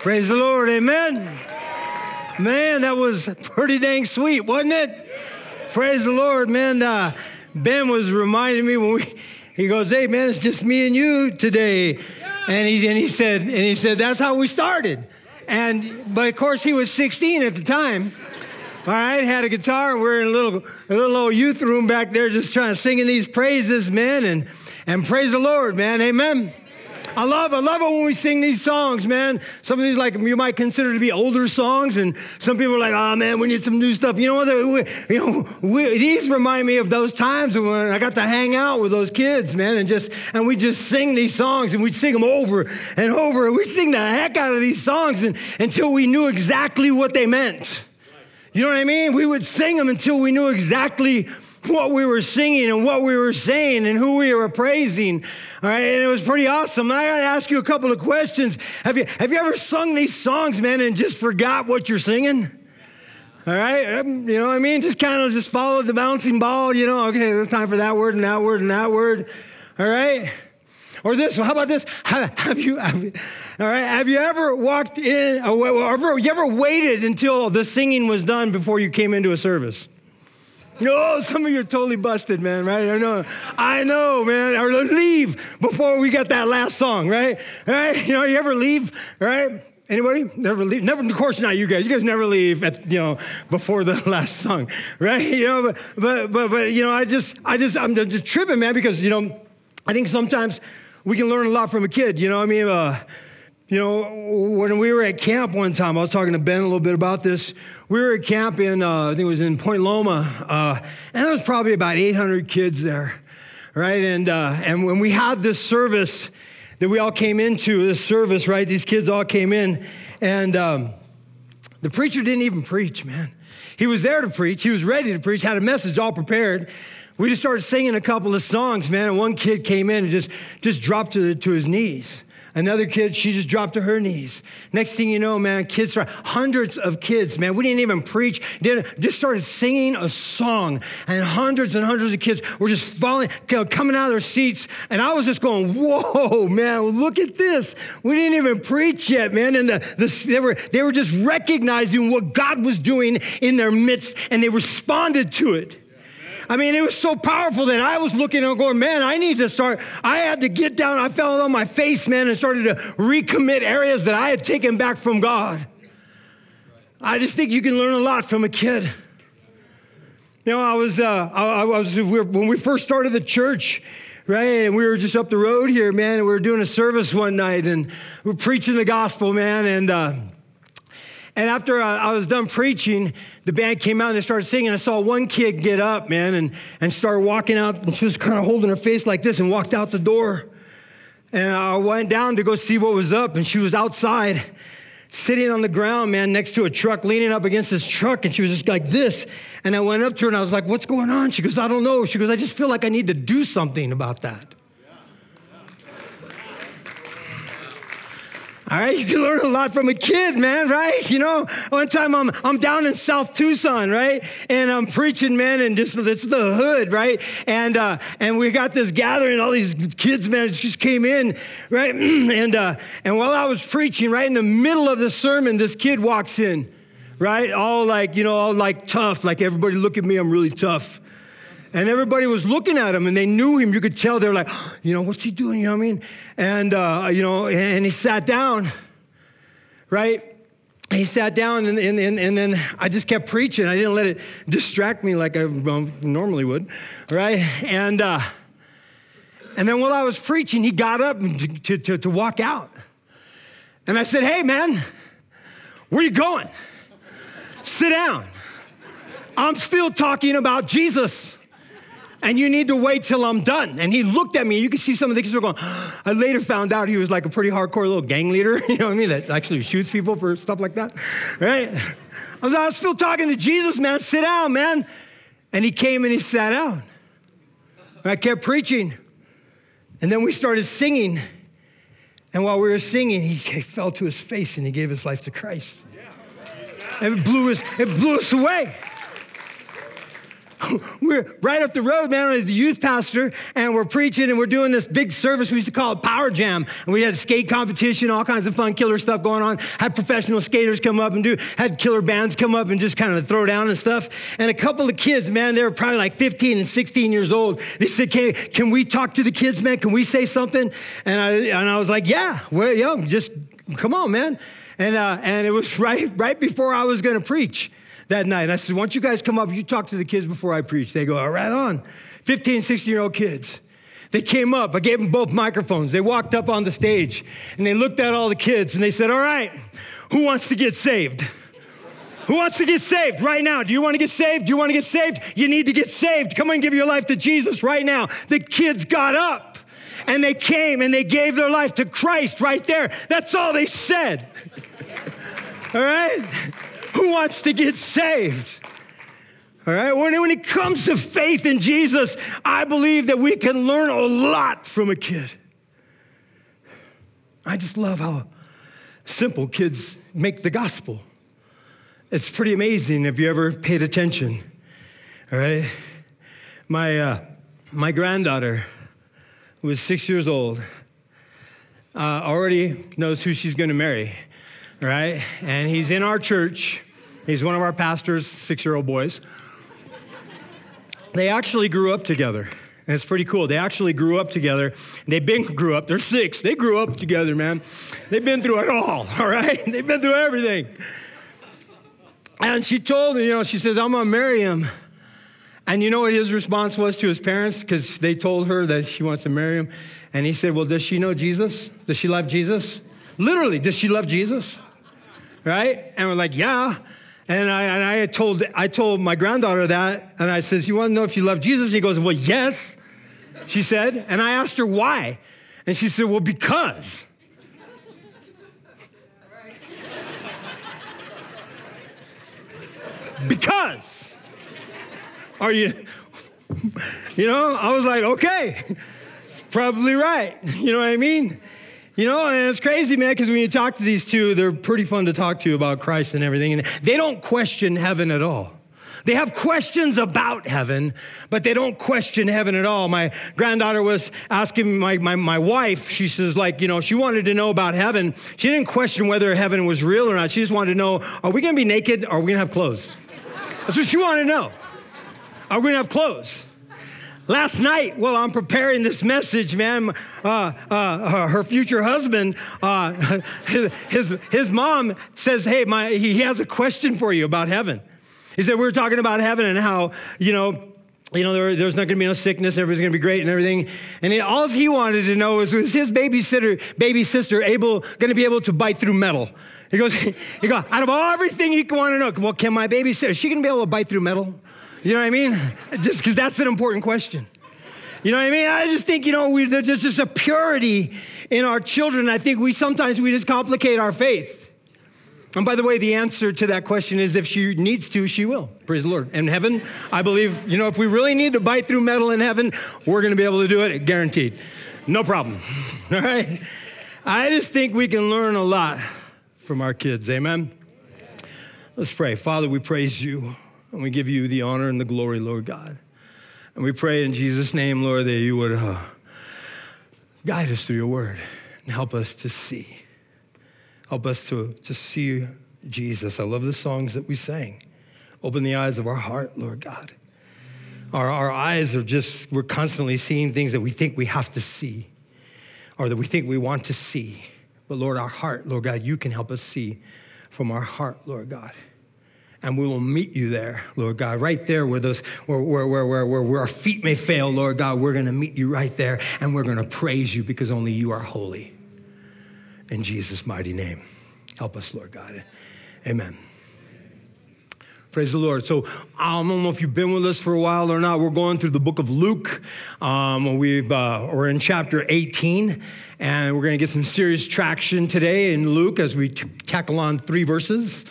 Praise the Lord. Amen. Man, that was pretty dang sweet, wasn't it? Praise the Lord, man. Uh, ben was reminding me when we, he goes, hey, man, it's just me and you today. And he, and he said, and he said, that's how we started. And, but of course, he was 16 at the time. All right, had a guitar, and we're in a little, a little old youth room back there just trying to singing these praises, man, and, and praise the Lord, man. Amen. I love, I love it when we sing these songs, man. Some of these, like you might consider to be older songs, and some people are like, "Oh man, we need some new stuff." You know what? We, you know, we, these remind me of those times when I got to hang out with those kids, man, and just and we just sing these songs, and we'd sing them over and over, and we sing the heck out of these songs and, until we knew exactly what they meant. You know what I mean? We would sing them until we knew exactly what we were singing and what we were saying and who we were praising. All right, and it was pretty awesome. I gotta ask you a couple of questions. Have you have you ever sung these songs, man, and just forgot what you're singing? All right, um, you know what I mean? Just kind of just followed the bouncing ball. You know, okay, it's time for that word and that word and that word. All right. Or this, how about this? Have, have you, have, all right, have you ever walked in, or ever, you ever waited until the singing was done before you came into a service? No, some of you are totally busted, man, right? I know, I know, man. Or leave before we got that last song, right? Right? You know, you ever leave, right? Anybody? Never leave? Never, of course not you guys. You guys never leave at, you know, before the last song, right? You know, but, but, but, but you know, I just, I just, I'm just tripping, man, because, you know, I think sometimes we can learn a lot from a kid, you know I mean? Uh, you know, when we were at camp one time, I was talking to Ben a little bit about this. We were at camp in, uh, I think it was in Point Loma, uh, and there was probably about 800 kids there, right? And, uh, and when we had this service that we all came into, this service, right? These kids all came in, and um, the preacher didn't even preach, man. He was there to preach, he was ready to preach, had a message all prepared. We just started singing a couple of songs, man, and one kid came in and just, just dropped to, the, to his knees. Another kid, she just dropped to her knees. Next thing you know, man, kids, hundreds of kids, man, we didn't even preach, did, just started singing a song. And hundreds and hundreds of kids were just falling, coming out of their seats. And I was just going, whoa, man, look at this. We didn't even preach yet, man. And the, the, they, were, they were just recognizing what God was doing in their midst, and they responded to it. I mean, it was so powerful that I was looking and going, man, I need to start. I had to get down. I fell on my face, man, and started to recommit areas that I had taken back from God. I just think you can learn a lot from a kid. You know, I was, uh, I, I was we were, when we first started the church, right? And we were just up the road here, man, and we were doing a service one night and we are preaching the gospel, man. And, uh, and after uh, I was done preaching, the band came out and they started singing. I saw one kid get up, man, and, and start walking out. And she was kind of holding her face like this and walked out the door. And I went down to go see what was up, and she was outside sitting on the ground, man, next to a truck, leaning up against this truck, and she was just like this. And I went up to her and I was like, What's going on? She goes, I don't know. She goes, I just feel like I need to do something about that. All right, you can learn a lot from a kid, man, right? You know, one time I'm, I'm down in South Tucson, right? And I'm preaching, man, and just it's the hood, right? And uh, and we got this gathering, all these kids, man, just came in, right? and uh, and while I was preaching, right in the middle of the sermon, this kid walks in, right? All like, you know, all like tough, like everybody look at me, I'm really tough. And everybody was looking at him and they knew him. You could tell they were like, you know, what's he doing? You know what I mean? And, uh, you know, and he sat down, right? He sat down and, and, and, and, then I just kept preaching. I didn't let it distract me like I normally would, right? And, uh, and then while I was preaching, he got up to, to, to walk out. And I said, hey, man, where you going? Sit down. I'm still talking about Jesus and you need to wait till I'm done. And he looked at me. You could see some of the kids were going. I later found out he was like a pretty hardcore little gang leader. You know what I mean? That actually shoots people for stuff like that, right? I was, I was still talking to Jesus, man. Sit down, man. And he came and he sat down. I kept preaching, and then we started singing. And while we were singing, he fell to his face and he gave his life to Christ. And it blew us, it blew us away. we're right up the road, man. As the youth pastor, and we're preaching and we're doing this big service. We used to call it Power Jam, and we had a skate competition, all kinds of fun, killer stuff going on. Had professional skaters come up and do, had killer bands come up and just kind of throw down and stuff. And a couple of kids, man, they were probably like 15 and 16 years old. They said, "Can can we talk to the kids, man? Can we say something?" And I and I was like, "Yeah, well, yeah, just come on, man." And uh, and it was right right before I was going to preach that night. And I said, Why don't you guys come up? You talk to the kids before I preach. They go, All right, on. 15, 16 year old kids. They came up. I gave them both microphones. They walked up on the stage and they looked at all the kids and they said, All right, who wants to get saved? Who wants to get saved right now? Do you want to get saved? Do you want to get saved? You need to get saved. Come and give your life to Jesus right now. The kids got up and they came and they gave their life to Christ right there. That's all they said. all right? Who wants to get saved? All right, when, when it comes to faith in Jesus, I believe that we can learn a lot from a kid. I just love how simple kids make the gospel. It's pretty amazing if you ever paid attention. All right, my, uh, my granddaughter, who was six years old, uh, already knows who she's going to marry right? And he's in our church. He's one of our pastors' six year old boys. They actually grew up together. And it's pretty cool. They actually grew up together. They've been grew up. They're six. They grew up together, man. They've been through it all, all right? They've been through everything. And she told me, you know, she says, I'm gonna marry him. And you know what his response was to his parents? Because they told her that she wants to marry him. And he said, Well, does she know Jesus? Does she love Jesus? Literally, does she love Jesus? Right? And we're like, yeah. And I, and I had told, I told my granddaughter that, and I says, you want to know if you love Jesus? He goes, well, yes, she said. And I asked her why. And she said, well, because. because. Are you, you know, I was like, okay, probably right. You know what I mean? You know, and it's crazy, man, because when you talk to these two, they're pretty fun to talk to about Christ and everything. And they don't question heaven at all. They have questions about heaven, but they don't question heaven at all. My granddaughter was asking my, my, my wife, she says, like, you know, she wanted to know about heaven. She didn't question whether heaven was real or not. She just wanted to know, are we gonna be naked or are we gonna have clothes? That's what she wanted to know. Are we gonna have clothes? Last night, while I'm preparing this message, man, uh, uh, her future husband, uh, his, his, mom says, Hey, my, he has a question for you about heaven. He said, We were talking about heaven and how, you know, you know, there, there's not going to be no sickness, everything's going to be great and everything. And he, all he wanted to know was, was his babysitter, baby sister able, going to be able to bite through metal? He goes, he goes, out of everything you want to know, well, can my babysitter, is she going to be able to bite through metal? You know what I mean? Just because that's an important question. You know what I mean? I just think, you know, we, there's just a purity in our children. I think we sometimes we just complicate our faith. And by the way, the answer to that question is if she needs to, she will. Praise the Lord. In heaven, I believe, you know, if we really need to bite through metal in heaven, we're going to be able to do it, guaranteed. No problem. All right? I just think we can learn a lot from our kids. Amen? Let's pray. Father, we praise you. And we give you the honor and the glory, Lord God. And we pray in Jesus' name, Lord, that you would uh, guide us through your word and help us to see. Help us to, to see Jesus. I love the songs that we sang. Open the eyes of our heart, Lord God. Our, our eyes are just, we're constantly seeing things that we think we have to see or that we think we want to see. But Lord, our heart, Lord God, you can help us see from our heart, Lord God and we will meet you there, Lord God, right there where those where where where where, where, our feet may fail, Lord God, we're gonna meet you right there and we're gonna praise you because only you are holy. In Jesus' mighty name. Help us, Lord God. Amen. Praise the Lord. So I don't know if you've been with us for a while or not. We're going through the book of Luke. Um, we've uh, we're in chapter 18, and we're going to get some serious traction today in Luke as we t- tackle on three verses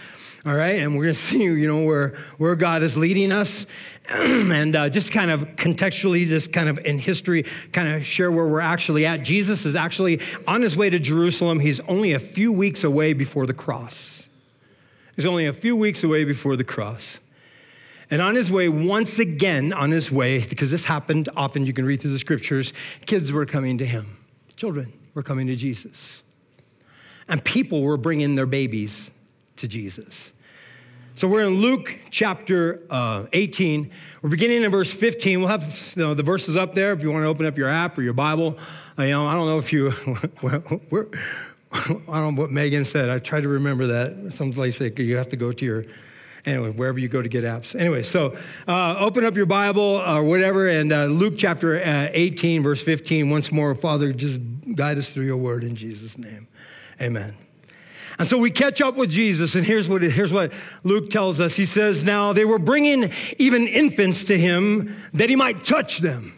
all right? And we're going to see, you know, where, where God is leading us. and uh, just kind of contextually, just kind of in history, kind of share where we're actually at. Jesus is actually on his way to Jerusalem. He's only a few weeks away before the cross. He's only a few weeks away before the cross. And on his way, once again, on his way, because this happened often, you can read through the scriptures, kids were coming to him. Children were coming to Jesus. And people were bringing their babies to Jesus. So we're in Luke chapter uh, 18. We're beginning in verse 15. We'll have you know, the verses up there if you want to open up your app or your Bible. Uh, you know, I don't know if you, I don't know what Megan said. I tried to remember that. Some place say you have to go to your, anyway, wherever you go to get apps. Anyway, so uh, open up your Bible or whatever, and uh, Luke chapter uh, 18, verse 15. Once more, Father, just guide us through your word in Jesus' name. Amen. And so we catch up with Jesus, and here's what, here's what Luke tells us. He says, Now they were bringing even infants to him that he might touch them.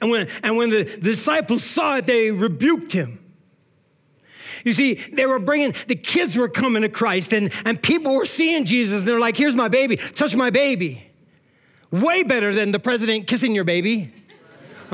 And when, and when the, disciples saw it, they rebuked him. You see, they were bringing, the kids were coming to Christ, and, and people were seeing Jesus, and they're like, Here's my baby, touch my baby. Way better than the president kissing your baby.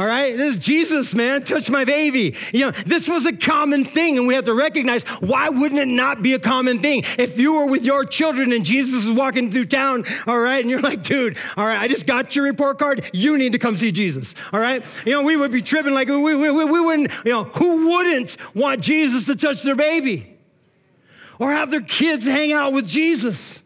All right, this is Jesus, man. Touch my baby. You know, this was a common thing, and we have to recognize why wouldn't it not be a common thing? If you were with your children and Jesus was walking through town, all right, and you're like, dude, all right, I just got your report card. You need to come see Jesus. All right, you know, we would be tripping like we, we, we, we wouldn't, you know, who wouldn't want Jesus to touch their baby or have their kids hang out with Jesus?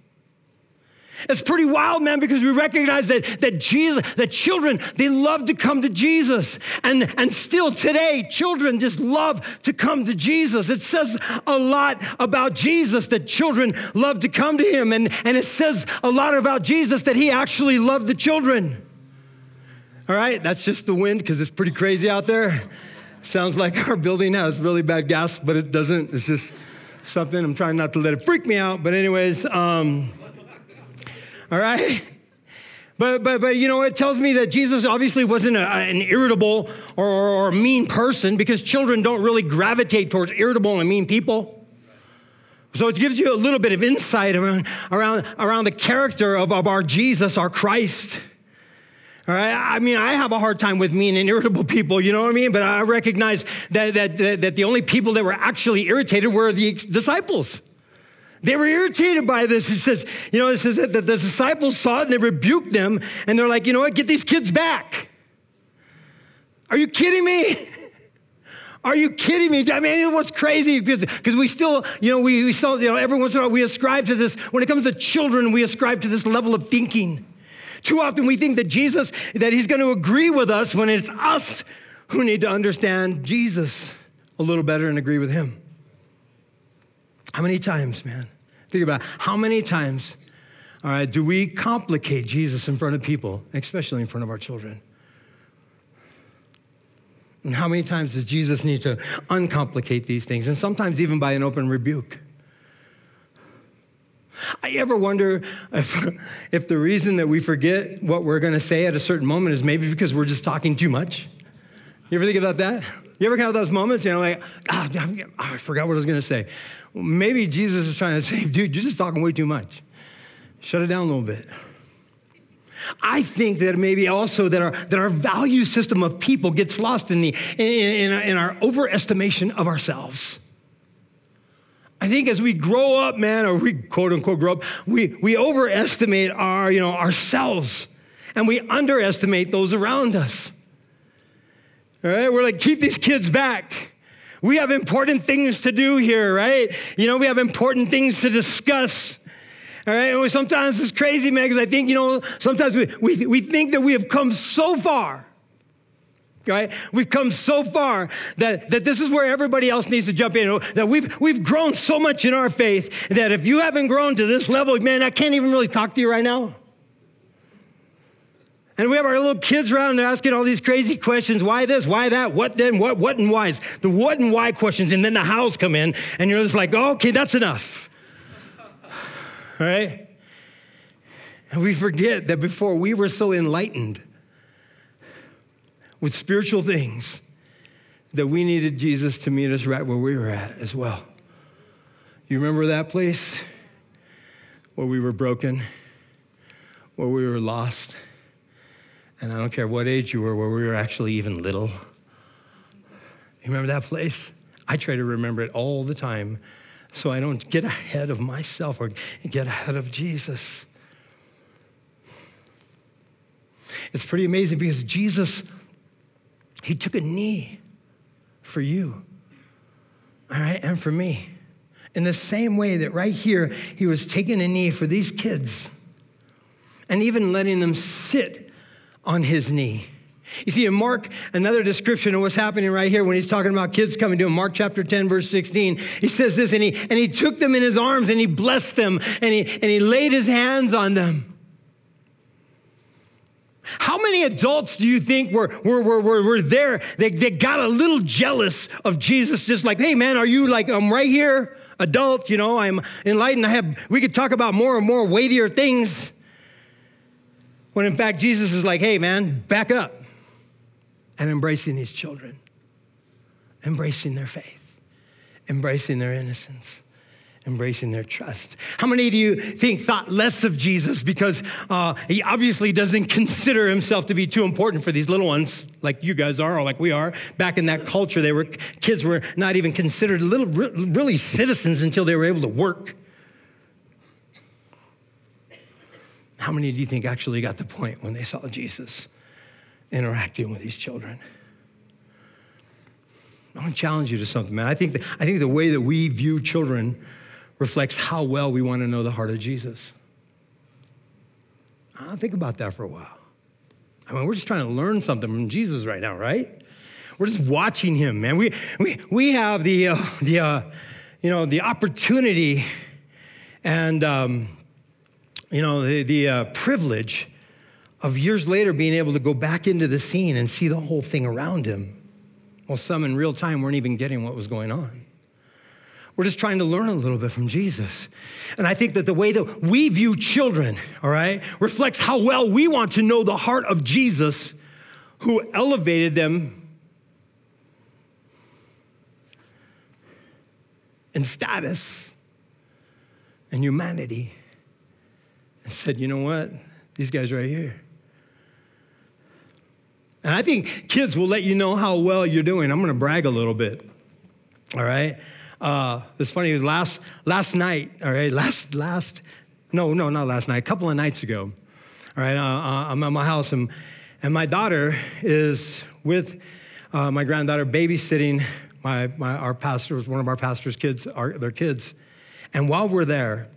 It's pretty wild, man, because we recognize that, that Jesus, that children, they love to come to Jesus. And, and still today, children just love to come to Jesus. It says a lot about Jesus that children love to come to him. And, and it says a lot about Jesus that he actually loved the children. All right, that's just the wind because it's pretty crazy out there. Sounds like our building has really bad gas, but it doesn't. It's just something. I'm trying not to let it freak me out. But, anyways, um, all right? But, but, but you know, it tells me that Jesus obviously wasn't a, an irritable or, or, or mean person because children don't really gravitate towards irritable and mean people. So it gives you a little bit of insight around, around, around the character of, of our Jesus, our Christ. All right? I mean, I have a hard time with mean and irritable people, you know what I mean? But I recognize that, that, that, that the only people that were actually irritated were the disciples. They were irritated by this. It says, you know, it says that the disciples saw it and they rebuked them and they're like, you know what, get these kids back. Are you kidding me? Are you kidding me? I mean, what's crazy because we still, you know, we, we still, you know, every once in a while we ascribe to this, when it comes to children, we ascribe to this level of thinking. Too often we think that Jesus, that he's going to agree with us when it's us who need to understand Jesus a little better and agree with him. How many times, man? Think about how many times, all right, do we complicate Jesus in front of people, especially in front of our children? And how many times does Jesus need to uncomplicate these things? And sometimes even by an open rebuke. I ever wonder if, if the reason that we forget what we're going to say at a certain moment is maybe because we're just talking too much? You ever think about that? You ever have those moments, you know, like, oh, I forgot what I was going to say. Maybe Jesus is trying to say, dude, you're just talking way too much. Shut it down a little bit. I think that maybe also that our, that our value system of people gets lost in, the, in, in, in our overestimation of ourselves. I think as we grow up, man, or we quote unquote grow up, we, we overestimate our, you know, ourselves and we underestimate those around us. All right, we're like, keep these kids back. We have important things to do here, right? You know, we have important things to discuss. All right, and sometimes it's crazy, man, because I think, you know, sometimes we, we, we think that we have come so far, right? We've come so far that, that this is where everybody else needs to jump in. That we've, we've grown so much in our faith that if you haven't grown to this level, man, I can't even really talk to you right now. And we have our little kids around and they're asking all these crazy questions. Why this? Why that? What then? What, what and why's? The what and why questions. And then the hows come in and you're just like, oh, okay, that's enough. All right? And we forget that before we were so enlightened with spiritual things that we needed Jesus to meet us right where we were at as well. You remember that place where we were broken, where we were lost? And I don't care what age you were, where we were actually even little. You remember that place? I try to remember it all the time so I don't get ahead of myself or get ahead of Jesus. It's pretty amazing because Jesus, he took a knee for you, all right, and for me. In the same way that right here, he was taking a knee for these kids and even letting them sit on his knee. You see, in Mark, another description of what's happening right here when he's talking about kids coming to him, Mark chapter 10, verse 16, he says this, and he, and he took them in his arms and he blessed them and he, and he laid his hands on them. How many adults do you think were, were, were, were, were there They they got a little jealous of Jesus, just like, hey man, are you like, I'm right here, adult, you know, I'm enlightened. I have, we could talk about more and more weightier things. When in fact, Jesus is like, hey man, back up and embracing these children, embracing their faith, embracing their innocence embracing their trust. How many do you think thought less of Jesus because uh, he obviously doesn't consider himself to be too important for these little ones, like you guys are, or like we are? Back in that culture, they were kids were not even considered little, really citizens until they were able to work. How many do you think actually got the point when they saw Jesus interacting with these children? I want to challenge you to something, man. I think, that, I think the way that we view children reflects how well we want to know the heart of Jesus. I'll think about that for a while. I mean, we're just trying to learn something from Jesus right now, right? We're just watching him, man. We, we, we have the, uh, the, uh, you know, the opportunity and, um, you know, the, the uh, privilege of years later being able to go back into the scene and see the whole thing around him. Well, some in real time weren't even getting what was going on. We're just trying to learn a little bit from Jesus. And I think that the way that we view children, all right, reflects how well we want to know the heart of Jesus who elevated them in status and humanity and said, you know what? These guys right here. And I think kids will let you know how well you're doing. I'm going to brag a little bit. All right? Uh, it's funny, it was last, last night, all right, last, last, no, no, not last night, a couple of nights ago, all right, uh, uh, I'm at my house and, and my daughter is with uh, my granddaughter babysitting my, my, our pastor, was one of our pastor's kids, our, their kids. And while we're there,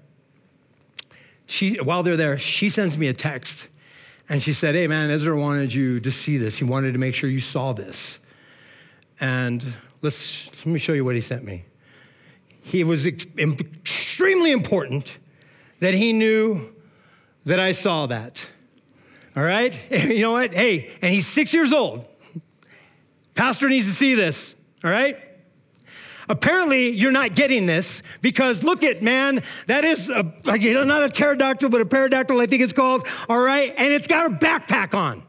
she, while they're there, she sends me a text and she said, Hey man, Ezra wanted you to see this. He wanted to make sure you saw this. And let's, let me show you what he sent me he was extremely important that he knew that I saw that. All right? You know what? Hey, and he's six years old. Pastor needs to see this. All right? Apparently, you're not getting this because look at man, that is a, like, not a pterodactyl, but a pterodactyl, I think it's called. All right, and it's got a backpack on.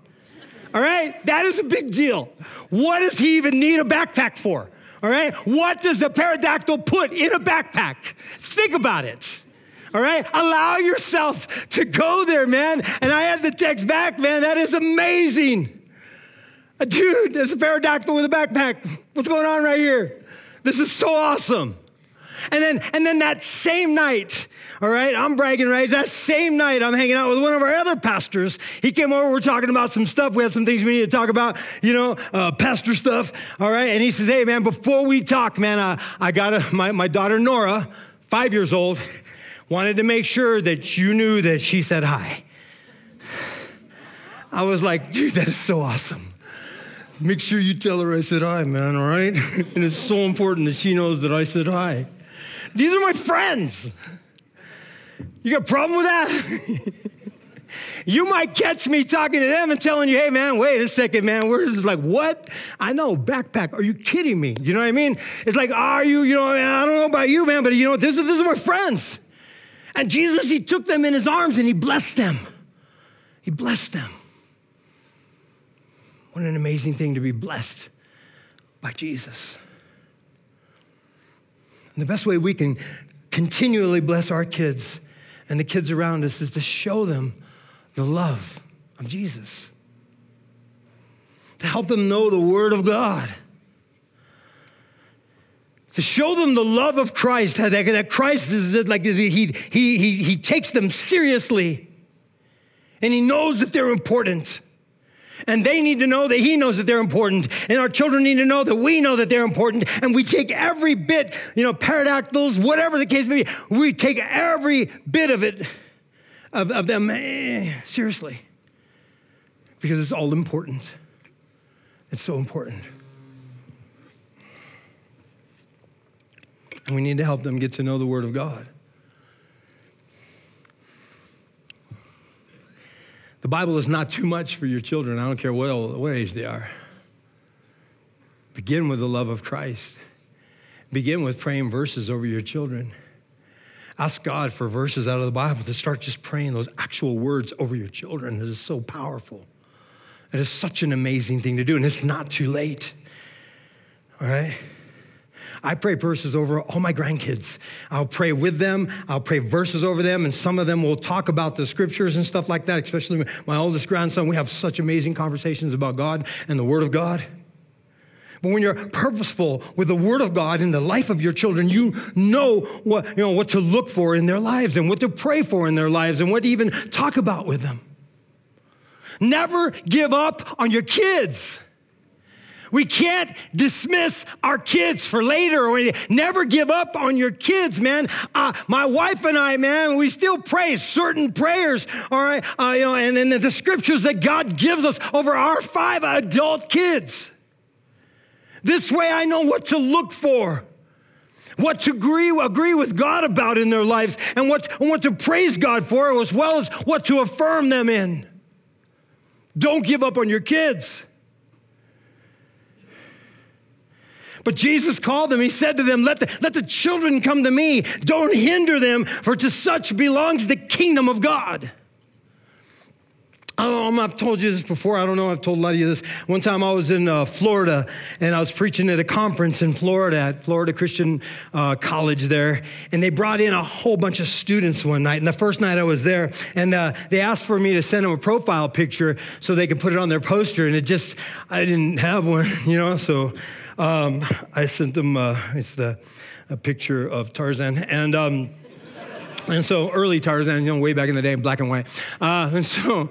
All right, that is a big deal. What does he even need a backpack for? All right? What does a pterodactyl put in a backpack? Think about it. All right? Allow yourself to go there, man. And I had the text back, man. That is amazing. A dude, there's a pterodactyl with a backpack. What's going on right here? This is so awesome. And then, and then that same night, all right, I'm bragging rights. That same night, I'm hanging out with one of our other pastors. He came over, we're talking about some stuff. We had some things we need to talk about, you know, uh, pastor stuff, all right? And he says, hey, man, before we talk, man, uh, I got a, my, my daughter Nora, five years old, wanted to make sure that you knew that she said hi. I was like, dude, that is so awesome. Make sure you tell her I said hi, man, all right? and it's so important that she knows that I said hi. These are my friends. You got a problem with that? you might catch me talking to them and telling you, hey man, wait a second, man. We're just like, what? I know, backpack. Are you kidding me? You know what I mean? It's like, are you, you know, I don't know about you, man, but you know, this, is, this is my friends. And Jesus, he took them in his arms and he blessed them. He blessed them. What an amazing thing to be blessed by Jesus. And the best way we can continually bless our kids and the kids around us is to show them the love of Jesus, to help them know the Word of God, to show them the love of Christ, that, Christ is like he, he, he, he takes them seriously and he knows that they're important. And they need to know that He knows that they're important. And our children need to know that we know that they're important. And we take every bit, you know, pterodactyls, whatever the case may be, we take every bit of it, of, of them, eh, seriously. Because it's all important. It's so important. And we need to help them get to know the Word of God. The Bible is not too much for your children. I don't care what, what age they are. Begin with the love of Christ. Begin with praying verses over your children. Ask God for verses out of the Bible to start just praying those actual words over your children. It is so powerful. It is such an amazing thing to do, and it's not too late. All right? I pray verses over all my grandkids. I'll pray with them, I'll pray verses over them, and some of them will talk about the scriptures and stuff like that, especially my oldest grandson. We have such amazing conversations about God and the Word of God. But when you're purposeful with the Word of God in the life of your children, you know what, you know what to look for in their lives and what to pray for in their lives and what to even talk about with them. Never give up on your kids. We can't dismiss our kids for later. Or never give up on your kids, man. Uh, my wife and I, man, we still pray certain prayers, all right? Uh, you know, and then the scriptures that God gives us over our five adult kids. This way I know what to look for what to agree, agree with God about in their lives, and what, and what to praise God for, as well as what to affirm them in. Don't give up on your kids. But Jesus called them. He said to them, let the, let the children come to me. Don't hinder them, for to such belongs the kingdom of God. Oh, I've told you this before. I don't know. I've told a lot of you this. One time I was in uh, Florida and I was preaching at a conference in Florida at Florida Christian uh, College there. And they brought in a whole bunch of students one night. And the first night I was there, and uh, they asked for me to send them a profile picture so they could put it on their poster. And it just, I didn't have one, you know. So um, I sent them, uh, it's the, a picture of Tarzan. And, um, and so early Tarzan, you know, way back in the day, black and white. Uh, and so,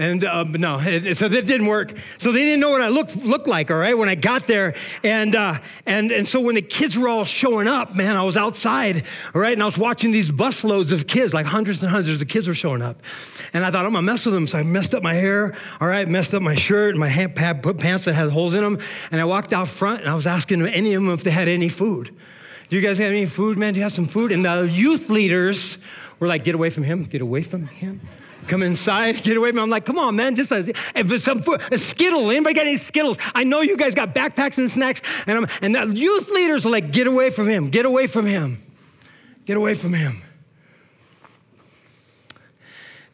and uh, no, it, so that didn't work. So they didn't know what I looked looked like. All right, when I got there, and uh, and and so when the kids were all showing up, man, I was outside, all right, and I was watching these busloads of kids, like hundreds and hundreds of kids were showing up, and I thought I'm gonna mess with them. So I messed up my hair, all right, messed up my shirt, and my hand, put pants that had holes in them, and I walked out front and I was asking any of them if they had any food. Do you guys have any food, man? Do you have some food? And the youth leaders were like, "Get away from him! Get away from him!" Come inside, get away from me. I'm like, come on, man, just a, some food, a Skittle. Anybody got any Skittles? I know you guys got backpacks and snacks. And, I'm, and the youth leaders are like, get away from him, get away from him, get away from him.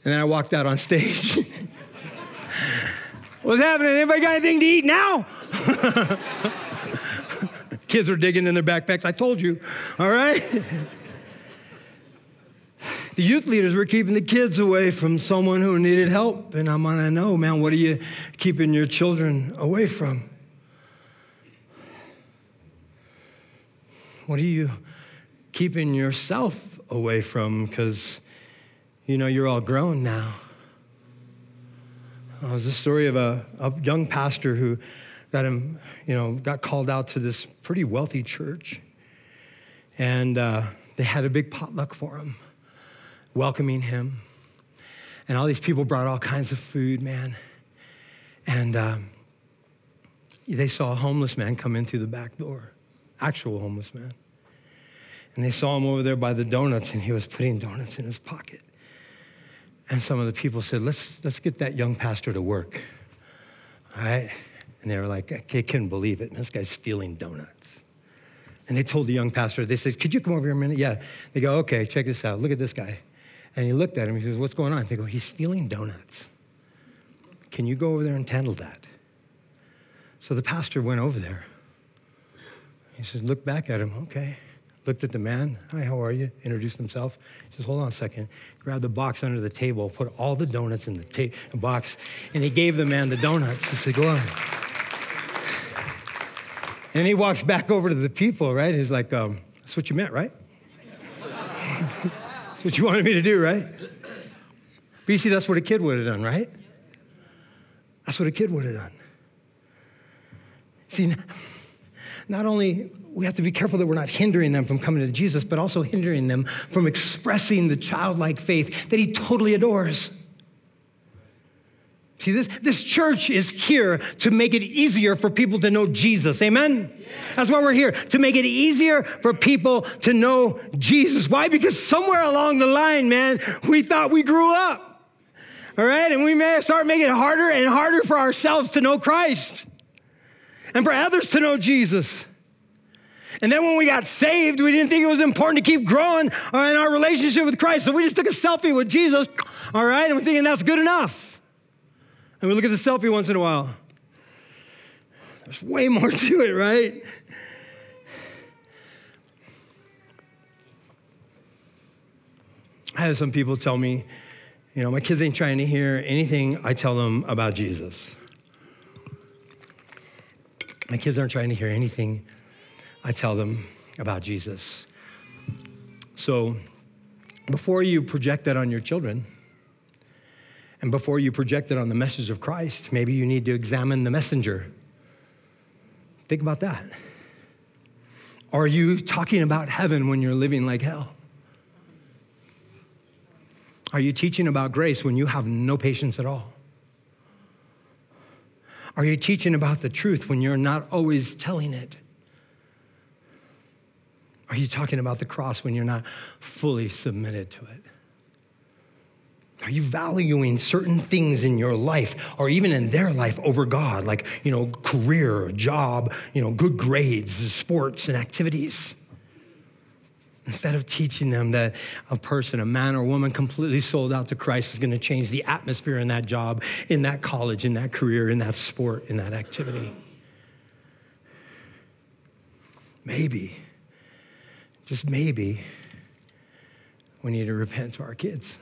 And then I walked out on stage. What's happening? Anybody got anything to eat now? Kids are digging in their backpacks. I told you, all right? the youth leaders were keeping the kids away from someone who needed help. And I'm going to know, man, what are you keeping your children away from? What are you keeping yourself away from? Because, you know, you're all grown now. Uh, was a story of a, a young pastor who got him, you know, got called out to this pretty wealthy church. And uh, they had a big potluck for him welcoming him. And all these people brought all kinds of food, man. And um, they saw a homeless man come in through the back door, actual homeless man. And they saw him over there by the donuts, and he was putting donuts in his pocket. And some of the people said, let's, let's get that young pastor to work. All right? And they were like, I couldn't believe it. This guy's stealing donuts. And they told the young pastor, they said, Could you come over here a minute? Yeah. They go, Okay, check this out. Look at this guy. And he looked at him. He says, What's going on? They go, He's stealing donuts. Can you go over there and handle that? So the pastor went over there. He says, Look back at him. Okay. Looked at the man. Hi, how are you? Introduced himself. He says, Hold on a second. Grabbed the box under the table, put all the donuts in the ta- box, and he gave the man the donuts. He said, Go on. And he walks back over to the people, right? He's like, um, That's what you meant, right? What you wanted me to do, right? But you see, that's what a kid would have done, right? That's what a kid would have done. See, not only we have to be careful that we're not hindering them from coming to Jesus, but also hindering them from expressing the childlike faith that he totally adores. See, this, this church is here to make it easier for people to know Jesus. Amen? That's why we're here, to make it easier for people to know Jesus. Why? Because somewhere along the line, man, we thought we grew up. All right? And we may start making it harder and harder for ourselves to know Christ and for others to know Jesus. And then when we got saved, we didn't think it was important to keep growing in our relationship with Christ. So we just took a selfie with Jesus, all right? And we're thinking that's good enough. And we look at the selfie once in a while. There's way more to it, right? I have some people tell me, you know, my kids ain't trying to hear anything I tell them about Jesus. My kids aren't trying to hear anything I tell them about Jesus. So before you project that on your children, and before you project it on the message of Christ, maybe you need to examine the messenger. Think about that. Are you talking about heaven when you're living like hell? Are you teaching about grace when you have no patience at all? Are you teaching about the truth when you're not always telling it? Are you talking about the cross when you're not fully submitted to it? Are you valuing certain things in your life or even in their life over God, like, you know, career, job, you know, good grades, sports, and activities? Instead of teaching them that a person, a man or woman completely sold out to Christ is going to change the atmosphere in that job, in that college, in that career, in that sport, in that activity. Maybe just maybe we need to repent to our kids.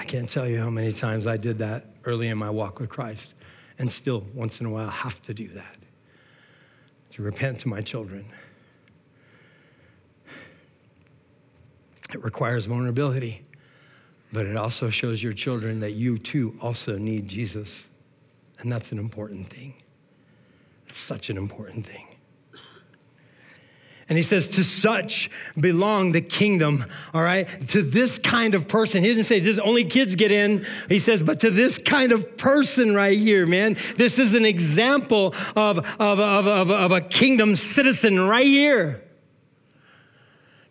I can't tell you how many times I did that early in my walk with Christ, and still, once in a while, have to do that to repent to my children. It requires vulnerability, but it also shows your children that you too also need Jesus. And that's an important thing. It's such an important thing. And he says, To such belong the kingdom, all right? To this kind of person. He didn't say just only kids get in. He says, But to this kind of person right here, man. This is an example of, of, of, of, of a kingdom citizen right here.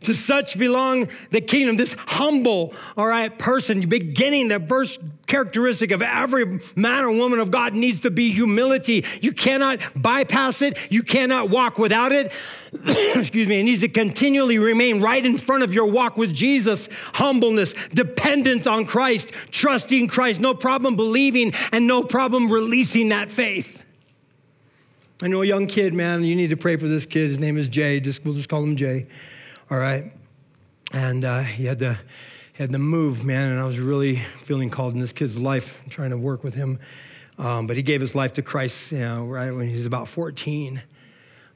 To such belong the kingdom, this humble, all right, person, beginning the first characteristic of every man or woman of God needs to be humility. You cannot bypass it, you cannot walk without it. Excuse me, it needs to continually remain right in front of your walk with Jesus. Humbleness, dependence on Christ, trusting Christ, no problem believing, and no problem releasing that faith. I know a young kid, man, you need to pray for this kid. His name is Jay. Just, we'll just call him Jay all right? And uh, he had to he had to move, man, and I was really feeling called in this kid's life, trying to work with him. Um, but he gave his life to Christ, you know, right when he was about 14.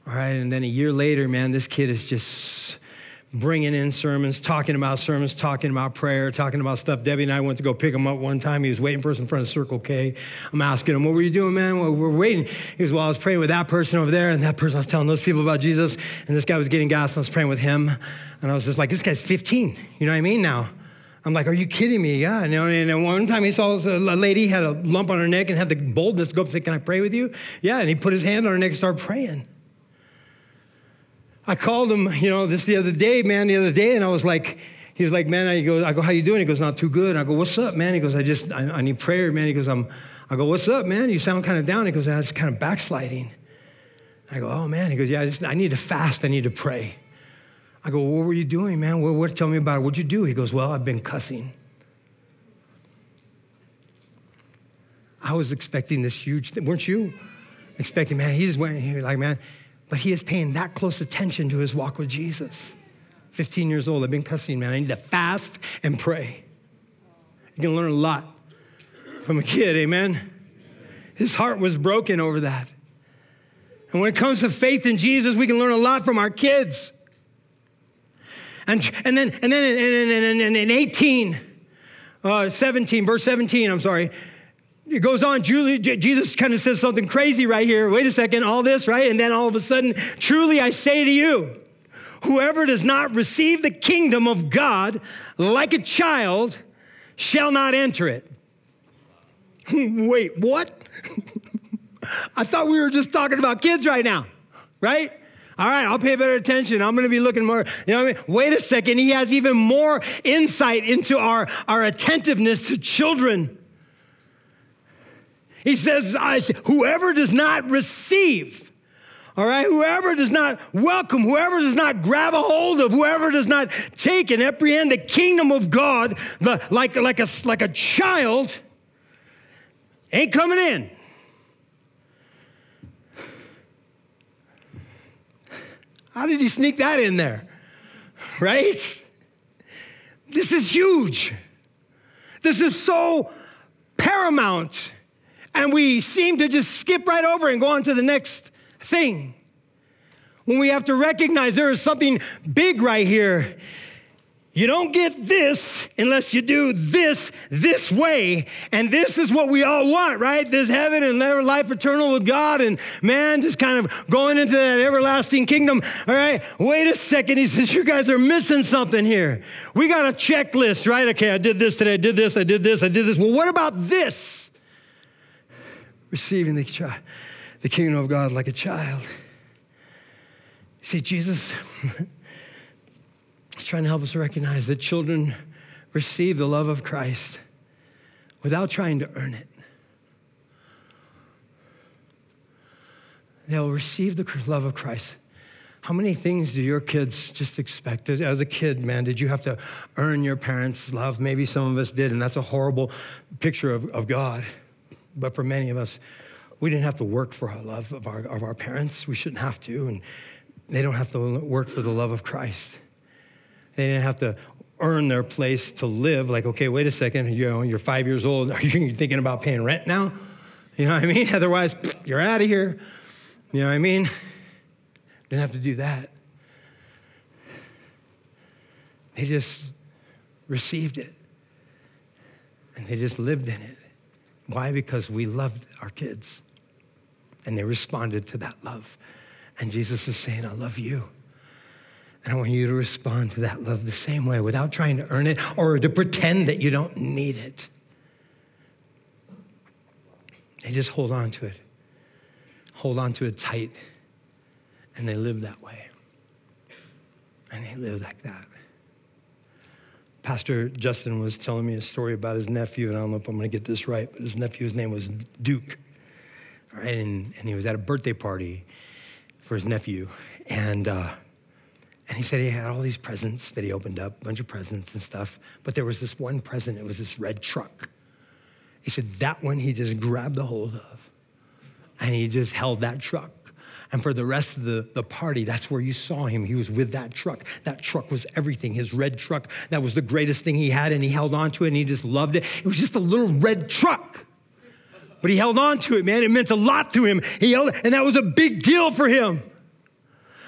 All right, and then a year later, man, this kid is just bringing in sermons, talking about sermons, talking about prayer, talking about stuff. Debbie and I went to go pick him up one time. He was waiting for us in front of Circle K. I'm asking him, What were you doing, man? Well, we're waiting. He goes, Well, I was praying with that person over there, and that person, I was telling those people about Jesus, and this guy was getting gas, and I was praying with him. And I was just like, This guy's 15. You know what I mean? Now, I'm like, Are you kidding me? Yeah. And, and one time he saw uh, a lady had a lump on her neck and had the boldness to go up and say, Can I pray with you? Yeah. And he put his hand on her neck and started praying. I called him, you know, this the other day, man, the other day, and I was like, he was like, man, I go, I go, how you doing? He goes, not too good. I go, what's up, man? He goes, I just, I, I need prayer, man. He goes, I'm, I go, what's up, man? You sound kind of down. He goes, that's kind of backsliding. I go, oh, man. He goes, yeah, I, just, I need to fast. I need to pray. I go, what were you doing, man? What, what, tell me about it. What'd you do? He goes, well, I've been cussing. I was expecting this huge thing. Weren't you? Expecting, man, he just went, he was like, man, but he is paying that close attention to his walk with Jesus. 15 years old, I've been cussing, man. I need to fast and pray. You can learn a lot from a kid, amen? His heart was broken over that. And when it comes to faith in Jesus, we can learn a lot from our kids. And, and then, and then in, in, in, in 18, uh, 17, verse 17, I'm sorry. It goes on, Jesus kind of says something crazy right here. Wait a second, all this, right? And then all of a sudden, truly I say to you, whoever does not receive the kingdom of God like a child shall not enter it. Wait, what? I thought we were just talking about kids right now, right? All right, I'll pay better attention. I'm going to be looking more. You know what I mean? Wait a second. He has even more insight into our, our attentiveness to children. He says, whoever does not receive, all right, whoever does not welcome, whoever does not grab a hold of, whoever does not take and apprehend the kingdom of God the, like, like, a, like a child, ain't coming in. How did he sneak that in there? Right? This is huge. This is so paramount. And we seem to just skip right over and go on to the next thing. When we have to recognize there is something big right here you don't get this unless you do this this way. And this is what we all want, right? This heaven and life eternal with God and man just kind of going into that everlasting kingdom. All right, wait a second. He says, You guys are missing something here. We got a checklist, right? Okay, I did this today, I did this, I did this, I did this. Well, what about this? Receiving the, the kingdom of God like a child. You see, Jesus. is trying to help us recognize that children receive the love of Christ without trying to earn it. They'll receive the love of Christ. How many things do your kids just expect? As a kid, man, did you have to earn your parents' love? Maybe some of us did, and that's a horrible picture of, of God. But for many of us, we didn't have to work for our love of our, of our parents. We shouldn't have to, and they don't have to work for the love of Christ. They didn't have to earn their place to live. Like, okay, wait a second, you know, you're five years old. Are you thinking about paying rent now? You know what I mean? Otherwise, you're out of here. You know what I mean? Didn't have to do that. They just received it and they just lived in it. Why? Because we loved our kids and they responded to that love. And Jesus is saying, I love you. And I want you to respond to that love the same way without trying to earn it or to pretend that you don't need it. They just hold on to it, hold on to it tight, and they live that way. And they live like that. Pastor Justin was telling me a story about his nephew, and I don't know if I'm going to get this right, but his nephew's name was Duke. Right, and, and he was at a birthday party for his nephew. And uh, and he said he had all these presents that he opened up, a bunch of presents and stuff. But there was this one present, it was this red truck. He said that one he just grabbed the hold of. And he just held that truck. And for the rest of the, the party, that's where you saw him. He was with that truck. That truck was everything. His red truck, that was the greatest thing he had, and he held on to it and he just loved it. It was just a little red truck. But he held on to it, man. It meant a lot to him. He held, and that was a big deal for him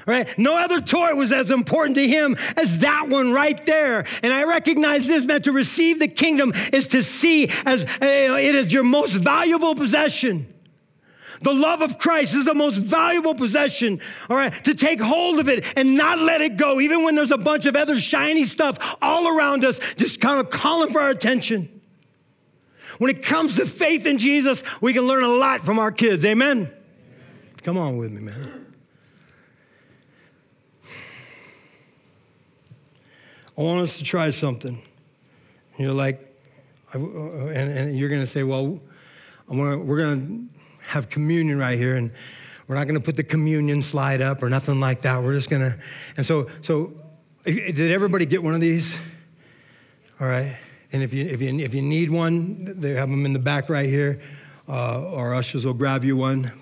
right? No other toy was as important to him as that one right there. And I recognize this, man, to receive the kingdom is to see as it is your most valuable possession. The love of Christ is the most valuable possession, all right? To take hold of it and not let it go, even when there's a bunch of other shiny stuff all around us, just kind of calling for our attention. When it comes to faith in Jesus, we can learn a lot from our kids. Amen? Come on with me, man. I want us to try something. And you're like, uh, and, and you're going to say, well, gonna, we're going to have communion right here, and we're not going to put the communion slide up or nothing like that. We're just going to, and so, so did everybody get one of these? All right. And if you, if you, if you need one, they have them in the back right here. Uh, our ushers will grab you one.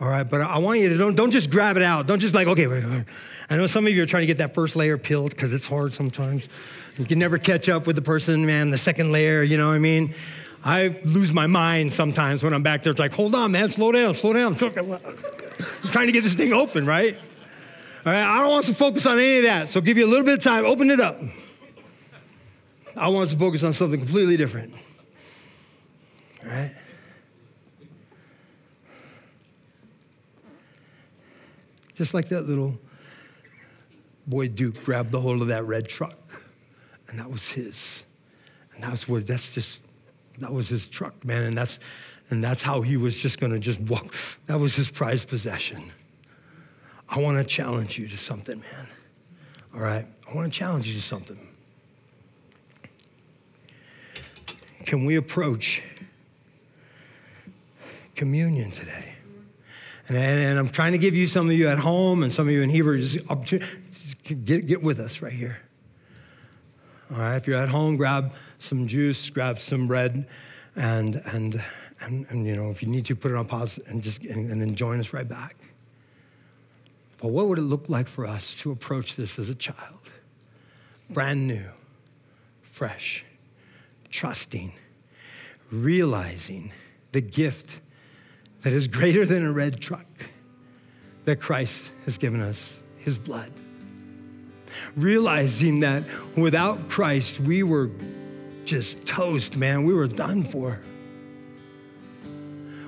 All right, but I want you to don't, don't just grab it out. Don't just like, okay, wait, wait. I know some of you are trying to get that first layer peeled because it's hard sometimes. You can never catch up with the person, man, the second layer, you know what I mean? I lose my mind sometimes when I'm back there. It's like, hold on, man, slow down, slow down. I'm trying to get this thing open, right? All right, I don't want to focus on any of that. So give you a little bit of time. Open it up. I want us to focus on something completely different. All right? Just like that little boy Duke grabbed the hold of that red truck, and that was his. And that was what that's just that was his truck, man, and that's and that's how he was just gonna just walk. That was his prized possession. I want to challenge you to something, man. All right? I want to challenge you to something. Can we approach communion today? And, and, I'm trying to give you some of you at home and some of you in Hebrew, just get, get with us right here. All right, if you're at home, grab some juice, grab some bread, and, and, and, and you know, if you need to, put it on pause and just and, and then join us right back. But what would it look like for us to approach this as a child? Brand new, fresh, trusting, realizing the gift that is greater than a red truck that Christ has given us, his blood. Realizing that without Christ, we were just toast, man. We were done for.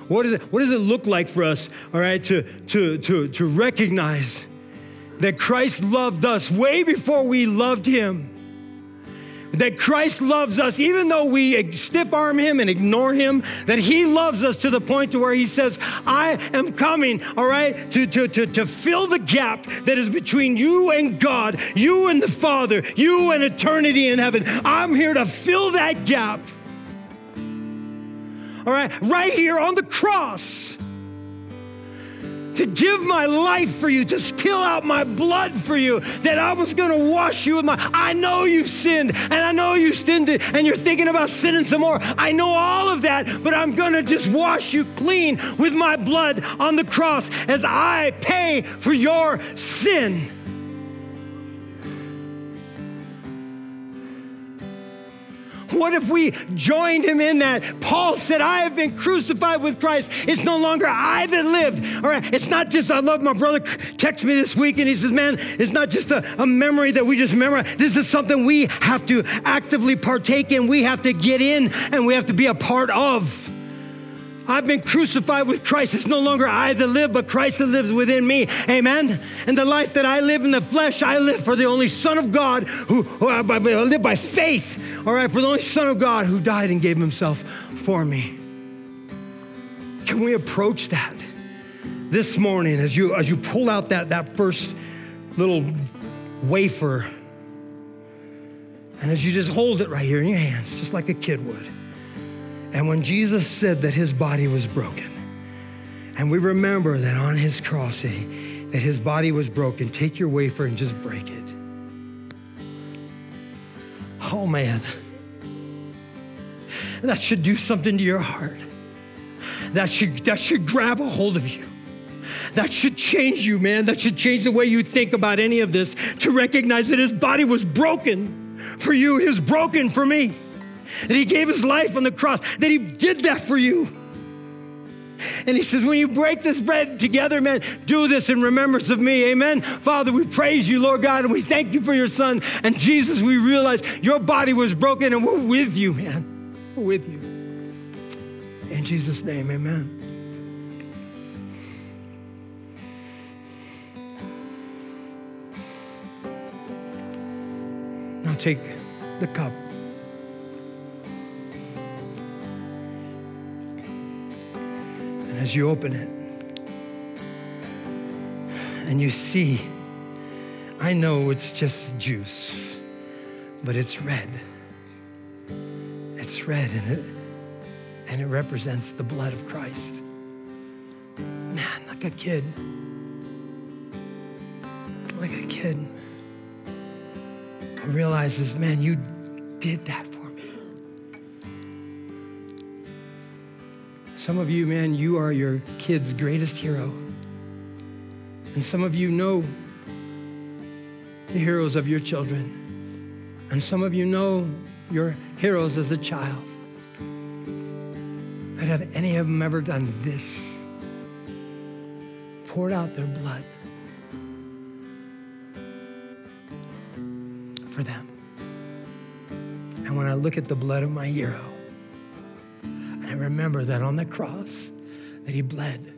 What, is it, what does it look like for us, all right, to, to, to, to recognize that Christ loved us way before we loved him? That Christ loves us, even though we stiff arm him and ignore him, that he loves us to the point to where he says, I am coming, all right, to, to, to, to fill the gap that is between you and God, you and the Father, you and eternity in heaven. I'm here to fill that gap. All right, right here on the cross to give my life for you, to spill out my blood for you, that I was going to wash you with my. I know you sinned, and I know you sinned, and you're thinking about sinning some more. I know all of that, but I'm going to just wash you clean with my blood on the cross as I pay for your sin. What if we joined him in that? Paul said, I have been crucified with Christ. It's no longer I that lived. All right. It's not just, I love my brother text me this week and he says, man, it's not just a, a memory that we just memorize. This is something we have to actively partake in. We have to get in and we have to be a part of. I've been crucified with Christ. It's no longer I that live, but Christ that lives within me. Amen. And the life that I live in the flesh, I live for the only Son of God who, who uh, I live by faith. All right, for the only Son of God who died and gave himself for me. Can we approach that this morning as you as you pull out that, that first little wafer and as you just hold it right here in your hands, just like a kid would. And when Jesus said that his body was broken, and we remember that on his cross that, he, that his body was broken, take your wafer and just break it. Oh man, that should do something to your heart. That should, that should grab a hold of you. That should change you, man. That should change the way you think about any of this to recognize that his body was broken for you, was broken for me that he gave his life on the cross, that he did that for you. And he says, when you break this bread together, man, do this in remembrance of me. Amen. Father, we praise you, Lord God, and we thank you for your son. And Jesus, we realize your body was broken and we're with you, man. We're with you. In Jesus' name, amen. Now take the cup. As you open it and you see, I know it's just juice, but it's red. It's red and it, and it represents the blood of Christ. Man, like a kid. Like a kid realizes, man, you did that Some of you, man, you are your kid's greatest hero. And some of you know the heroes of your children. And some of you know your heroes as a child. But have any of them ever done this? Poured out their blood for them. And when I look at the blood of my hero, remember that on the cross, that he bled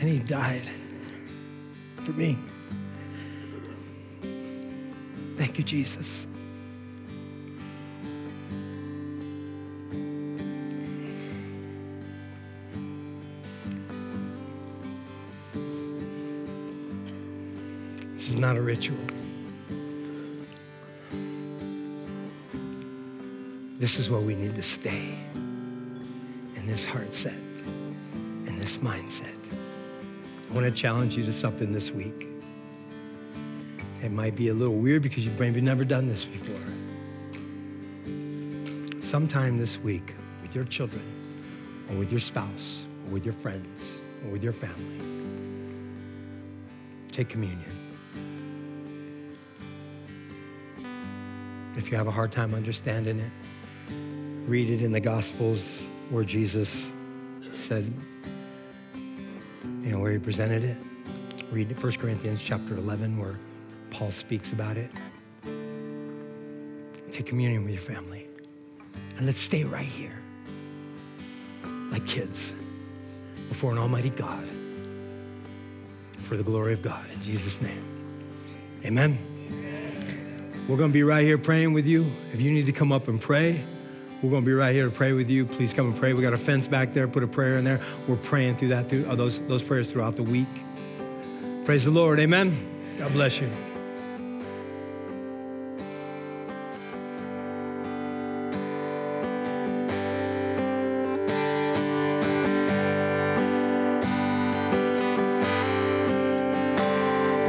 and he died for me. Thank you, Jesus. This is not a ritual. This is what we need to stay this heart set, in this mindset. I want to challenge you to something this week. It might be a little weird because you've maybe never done this before. Sometime this week with your children, or with your spouse, or with your friends, or with your family, take communion. If you have a hard time understanding it, read it in the Gospels where Jesus said, you know, where he presented it. Read 1 Corinthians chapter 11 where Paul speaks about it. Take communion with your family. And let's stay right here, like kids, before an almighty God, for the glory of God. In Jesus' name. Amen. We're going to be right here praying with you. If you need to come up and pray, we're going to be right here to pray with you. Please come and pray. We got a fence back there. Put a prayer in there. We're praying through that, through uh, those, those prayers throughout the week. Praise the Lord. Amen. God bless you.